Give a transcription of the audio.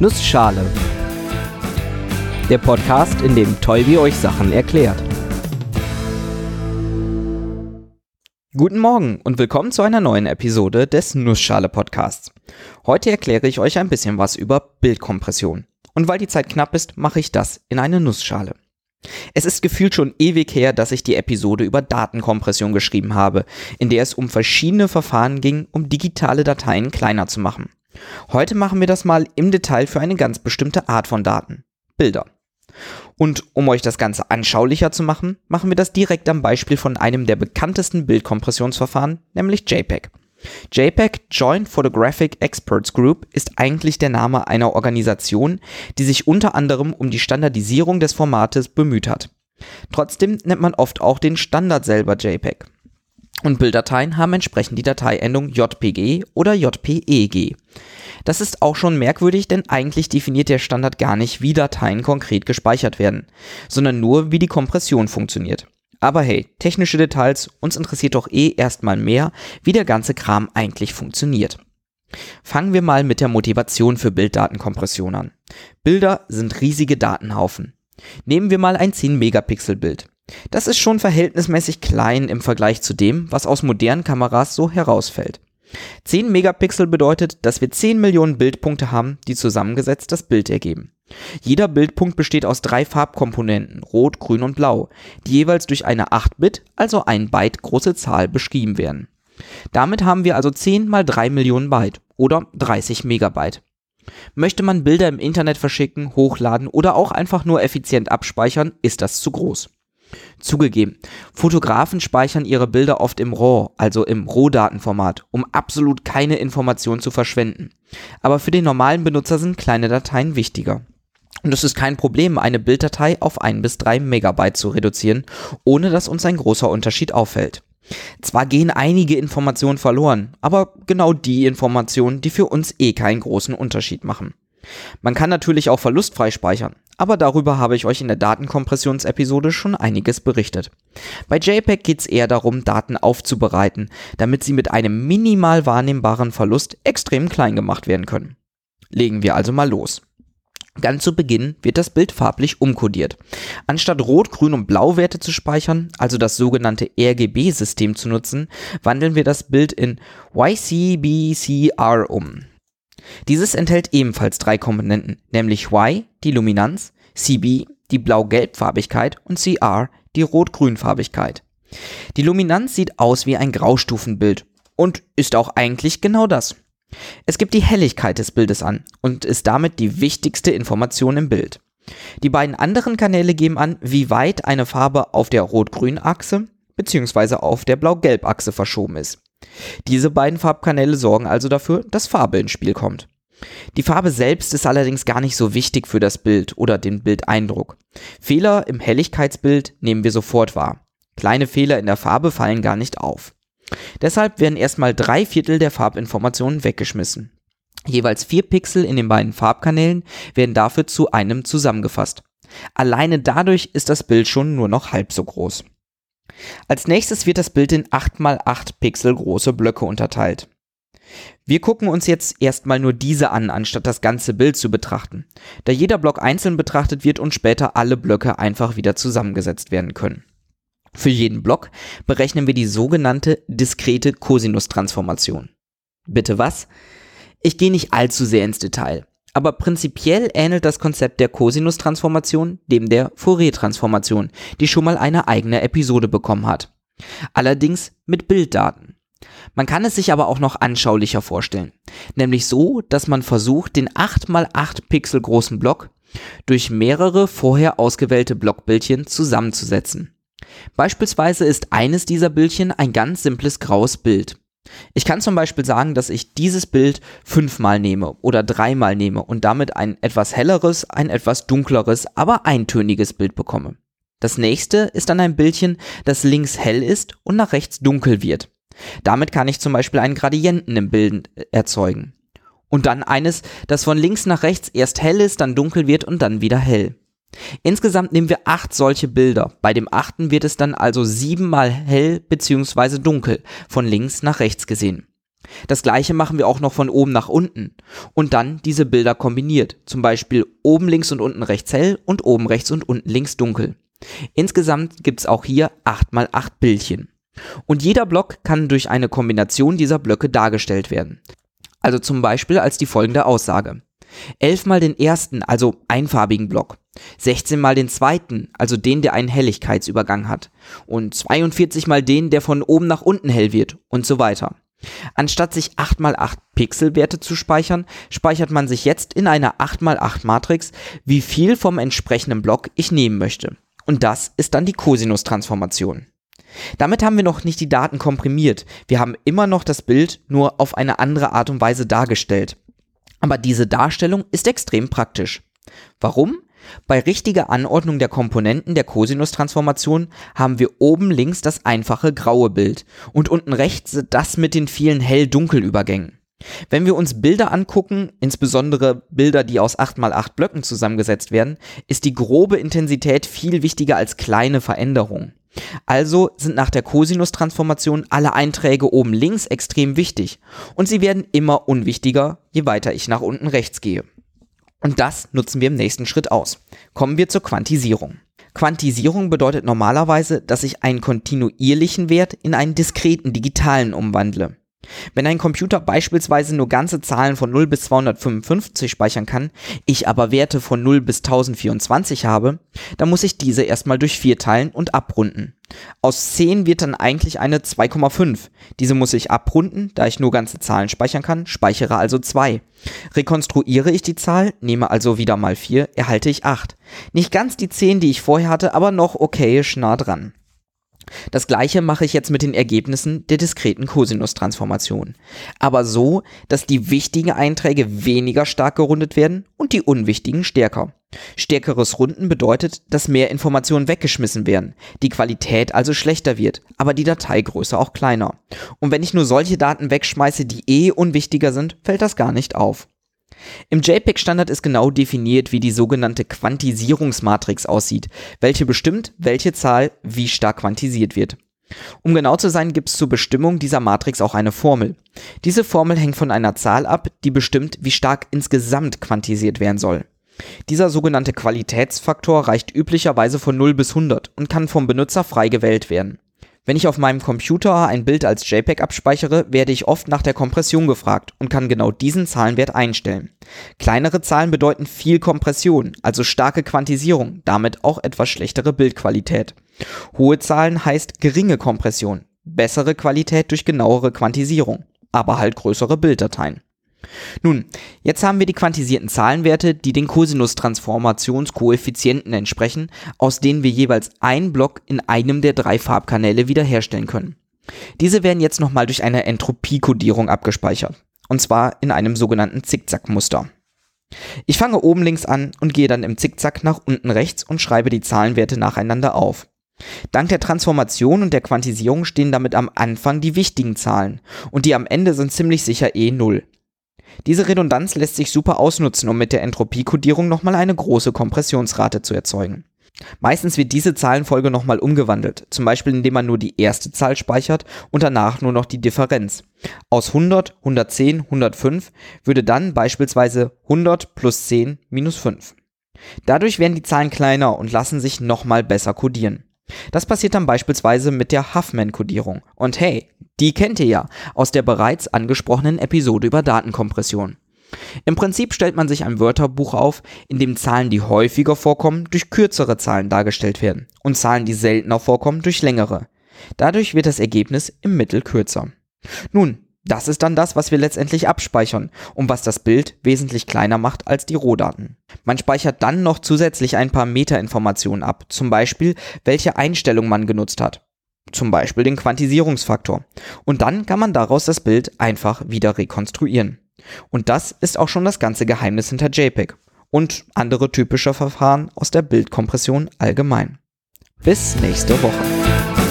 Nussschale. Der Podcast, in dem Tolbi euch Sachen erklärt. Guten Morgen und willkommen zu einer neuen Episode des Nussschale Podcasts. Heute erkläre ich euch ein bisschen was über Bildkompression. Und weil die Zeit knapp ist, mache ich das in eine Nussschale. Es ist gefühlt schon ewig her, dass ich die Episode über Datenkompression geschrieben habe, in der es um verschiedene Verfahren ging, um digitale Dateien kleiner zu machen. Heute machen wir das mal im Detail für eine ganz bestimmte Art von Daten. Bilder. Und um euch das Ganze anschaulicher zu machen, machen wir das direkt am Beispiel von einem der bekanntesten Bildkompressionsverfahren, nämlich JPEG. JPEG Joint Photographic Experts Group ist eigentlich der Name einer Organisation, die sich unter anderem um die Standardisierung des Formates bemüht hat. Trotzdem nennt man oft auch den Standard selber JPEG. Und Bilddateien haben entsprechend die Dateiendung JPG oder JPEG. Das ist auch schon merkwürdig, denn eigentlich definiert der Standard gar nicht, wie Dateien konkret gespeichert werden, sondern nur, wie die Kompression funktioniert. Aber hey, technische Details, uns interessiert doch eh erstmal mehr, wie der ganze Kram eigentlich funktioniert. Fangen wir mal mit der Motivation für Bilddatenkompression an. Bilder sind riesige Datenhaufen. Nehmen wir mal ein 10 Megapixel Bild. Das ist schon verhältnismäßig klein im Vergleich zu dem, was aus modernen Kameras so herausfällt. 10 Megapixel bedeutet, dass wir 10 Millionen Bildpunkte haben, die zusammengesetzt das Bild ergeben. Jeder Bildpunkt besteht aus drei Farbkomponenten, Rot, Grün und Blau, die jeweils durch eine 8-Bit, also ein Byte große Zahl beschrieben werden. Damit haben wir also 10 mal 3 Millionen Byte oder 30 Megabyte. Möchte man Bilder im Internet verschicken, hochladen oder auch einfach nur effizient abspeichern, ist das zu groß. Zugegeben, Fotografen speichern ihre Bilder oft im RAW, also im Rohdatenformat, um absolut keine Information zu verschwenden. Aber für den normalen Benutzer sind kleine Dateien wichtiger. Und es ist kein Problem, eine Bilddatei auf 1 bis 3 Megabyte zu reduzieren, ohne dass uns ein großer Unterschied auffällt. Zwar gehen einige Informationen verloren, aber genau die Informationen, die für uns eh keinen großen Unterschied machen. Man kann natürlich auch verlustfrei speichern, aber darüber habe ich euch in der Datenkompressionsepisode schon einiges berichtet. Bei JPEG geht es eher darum, Daten aufzubereiten, damit sie mit einem minimal wahrnehmbaren Verlust extrem klein gemacht werden können. Legen wir also mal los. Ganz zu Beginn wird das Bild farblich umkodiert. Anstatt Rot, Grün und Blau Werte zu speichern, also das sogenannte RGB-System zu nutzen, wandeln wir das Bild in YCBCR um. Dieses enthält ebenfalls drei Komponenten, nämlich Y, die Luminanz, CB, die Blau-Gelb-Farbigkeit und CR, die Rot-Grün-Farbigkeit. Die Luminanz sieht aus wie ein Graustufenbild und ist auch eigentlich genau das. Es gibt die Helligkeit des Bildes an und ist damit die wichtigste Information im Bild. Die beiden anderen Kanäle geben an, wie weit eine Farbe auf der Rot-Grün-Achse bzw. auf der Blau-Gelb-Achse verschoben ist. Diese beiden Farbkanäle sorgen also dafür, dass Farbe ins Spiel kommt. Die Farbe selbst ist allerdings gar nicht so wichtig für das Bild oder den Bildeindruck. Fehler im Helligkeitsbild nehmen wir sofort wahr. Kleine Fehler in der Farbe fallen gar nicht auf. Deshalb werden erstmal drei Viertel der Farbinformationen weggeschmissen. Jeweils vier Pixel in den beiden Farbkanälen werden dafür zu einem zusammengefasst. Alleine dadurch ist das Bild schon nur noch halb so groß. Als nächstes wird das Bild in 8x8 Pixel große Blöcke unterteilt. Wir gucken uns jetzt erstmal nur diese an, anstatt das ganze Bild zu betrachten, da jeder Block einzeln betrachtet wird und später alle Blöcke einfach wieder zusammengesetzt werden können. Für jeden Block berechnen wir die sogenannte diskrete Cosinus-Transformation. Bitte was? Ich gehe nicht allzu sehr ins Detail aber prinzipiell ähnelt das Konzept der Cosinus-Transformation dem der Fourier-Transformation, die schon mal eine eigene Episode bekommen hat. Allerdings mit Bilddaten. Man kann es sich aber auch noch anschaulicher vorstellen, nämlich so, dass man versucht, den 8x8 Pixel großen Block durch mehrere vorher ausgewählte Blockbildchen zusammenzusetzen. Beispielsweise ist eines dieser Bildchen ein ganz simples graues Bild. Ich kann zum Beispiel sagen, dass ich dieses Bild fünfmal nehme oder dreimal nehme und damit ein etwas helleres, ein etwas dunkleres, aber eintöniges Bild bekomme. Das nächste ist dann ein Bildchen, das links hell ist und nach rechts dunkel wird. Damit kann ich zum Beispiel einen Gradienten im Bild erzeugen. Und dann eines, das von links nach rechts erst hell ist, dann dunkel wird und dann wieder hell. Insgesamt nehmen wir acht solche Bilder. Bei dem achten wird es dann also siebenmal hell bzw. dunkel, von links nach rechts gesehen. Das gleiche machen wir auch noch von oben nach unten und dann diese Bilder kombiniert, zum Beispiel oben links und unten rechts hell und oben rechts und unten links dunkel. Insgesamt gibt es auch hier 8 mal 8 Bildchen. Und jeder Block kann durch eine Kombination dieser Blöcke dargestellt werden. Also zum Beispiel als die folgende Aussage. 11 mal den ersten, also einfarbigen Block. 16 mal den zweiten, also den, der einen Helligkeitsübergang hat. Und 42 mal den, der von oben nach unten hell wird und so weiter. Anstatt sich 8x8 Pixelwerte zu speichern, speichert man sich jetzt in einer 8x8 Matrix, wie viel vom entsprechenden Block ich nehmen möchte. Und das ist dann die Cosinus-Transformation. Damit haben wir noch nicht die Daten komprimiert. Wir haben immer noch das Bild nur auf eine andere Art und Weise dargestellt. Aber diese Darstellung ist extrem praktisch. Warum? Bei richtiger Anordnung der Komponenten der Cosinus-Transformation haben wir oben links das einfache graue Bild und unten rechts das mit den vielen hell-dunkel-Übergängen. Wenn wir uns Bilder angucken, insbesondere Bilder, die aus 8x8 Blöcken zusammengesetzt werden, ist die grobe Intensität viel wichtiger als kleine Veränderungen. Also sind nach der Cosinus-Transformation alle Einträge oben links extrem wichtig und sie werden immer unwichtiger, je weiter ich nach unten rechts gehe. Und das nutzen wir im nächsten Schritt aus. Kommen wir zur Quantisierung. Quantisierung bedeutet normalerweise, dass ich einen kontinuierlichen Wert in einen diskreten digitalen umwandle. Wenn ein Computer beispielsweise nur ganze Zahlen von 0 bis 255 speichern kann, ich aber Werte von 0 bis 1024 habe, dann muss ich diese erstmal durch 4 teilen und abrunden. Aus 10 wird dann eigentlich eine 2,5. Diese muss ich abrunden, da ich nur ganze Zahlen speichern kann, speichere also 2. Rekonstruiere ich die Zahl, nehme also wieder mal 4, erhalte ich 8. Nicht ganz die 10, die ich vorher hatte, aber noch okayisch nah dran. Das gleiche mache ich jetzt mit den Ergebnissen der diskreten Cosinus-Transformation. Aber so, dass die wichtigen Einträge weniger stark gerundet werden und die unwichtigen stärker. Stärkeres Runden bedeutet, dass mehr Informationen weggeschmissen werden, die Qualität also schlechter wird, aber die Dateigröße auch kleiner. Und wenn ich nur solche Daten wegschmeiße, die eh unwichtiger sind, fällt das gar nicht auf. Im JPEG-Standard ist genau definiert, wie die sogenannte Quantisierungsmatrix aussieht, welche bestimmt, welche Zahl wie stark quantisiert wird. Um genau zu sein, gibt es zur Bestimmung dieser Matrix auch eine Formel. Diese Formel hängt von einer Zahl ab, die bestimmt, wie stark insgesamt quantisiert werden soll. Dieser sogenannte Qualitätsfaktor reicht üblicherweise von 0 bis 100 und kann vom Benutzer frei gewählt werden. Wenn ich auf meinem Computer ein Bild als JPEG abspeichere, werde ich oft nach der Kompression gefragt und kann genau diesen Zahlenwert einstellen. Kleinere Zahlen bedeuten viel Kompression, also starke Quantisierung, damit auch etwas schlechtere Bildqualität. Hohe Zahlen heißt geringe Kompression, bessere Qualität durch genauere Quantisierung, aber halt größere Bilddateien. Nun, jetzt haben wir die quantisierten Zahlenwerte, die den Cosinus-Transformationskoeffizienten entsprechen, aus denen wir jeweils einen Block in einem der drei Farbkanäle wiederherstellen können. Diese werden jetzt nochmal durch eine Entropiekodierung abgespeichert, und zwar in einem sogenannten Zickzackmuster. Ich fange oben links an und gehe dann im Zickzack nach unten rechts und schreibe die Zahlenwerte nacheinander auf. Dank der Transformation und der Quantisierung stehen damit am Anfang die wichtigen Zahlen und die am Ende sind ziemlich sicher eh 0. Diese Redundanz lässt sich super ausnutzen, um mit der Entropiekodierung nochmal eine große Kompressionsrate zu erzeugen. Meistens wird diese Zahlenfolge nochmal umgewandelt, zum Beispiel indem man nur die erste Zahl speichert und danach nur noch die Differenz. Aus 100, 110, 105 würde dann beispielsweise 100 plus 10 minus 5. Dadurch werden die Zahlen kleiner und lassen sich nochmal besser kodieren. Das passiert dann beispielsweise mit der Huffman-Kodierung. Und hey, die kennt ihr ja aus der bereits angesprochenen Episode über Datenkompression. Im Prinzip stellt man sich ein Wörterbuch auf, in dem Zahlen, die häufiger vorkommen, durch kürzere Zahlen dargestellt werden und Zahlen, die seltener vorkommen, durch längere. Dadurch wird das Ergebnis im Mittel kürzer. Nun, das ist dann das, was wir letztendlich abspeichern und was das Bild wesentlich kleiner macht als die Rohdaten. Man speichert dann noch zusätzlich ein paar Metainformationen ab, zum Beispiel welche Einstellung man genutzt hat, zum Beispiel den Quantisierungsfaktor. Und dann kann man daraus das Bild einfach wieder rekonstruieren. Und das ist auch schon das ganze Geheimnis hinter JPEG und andere typische Verfahren aus der Bildkompression allgemein. Bis nächste Woche.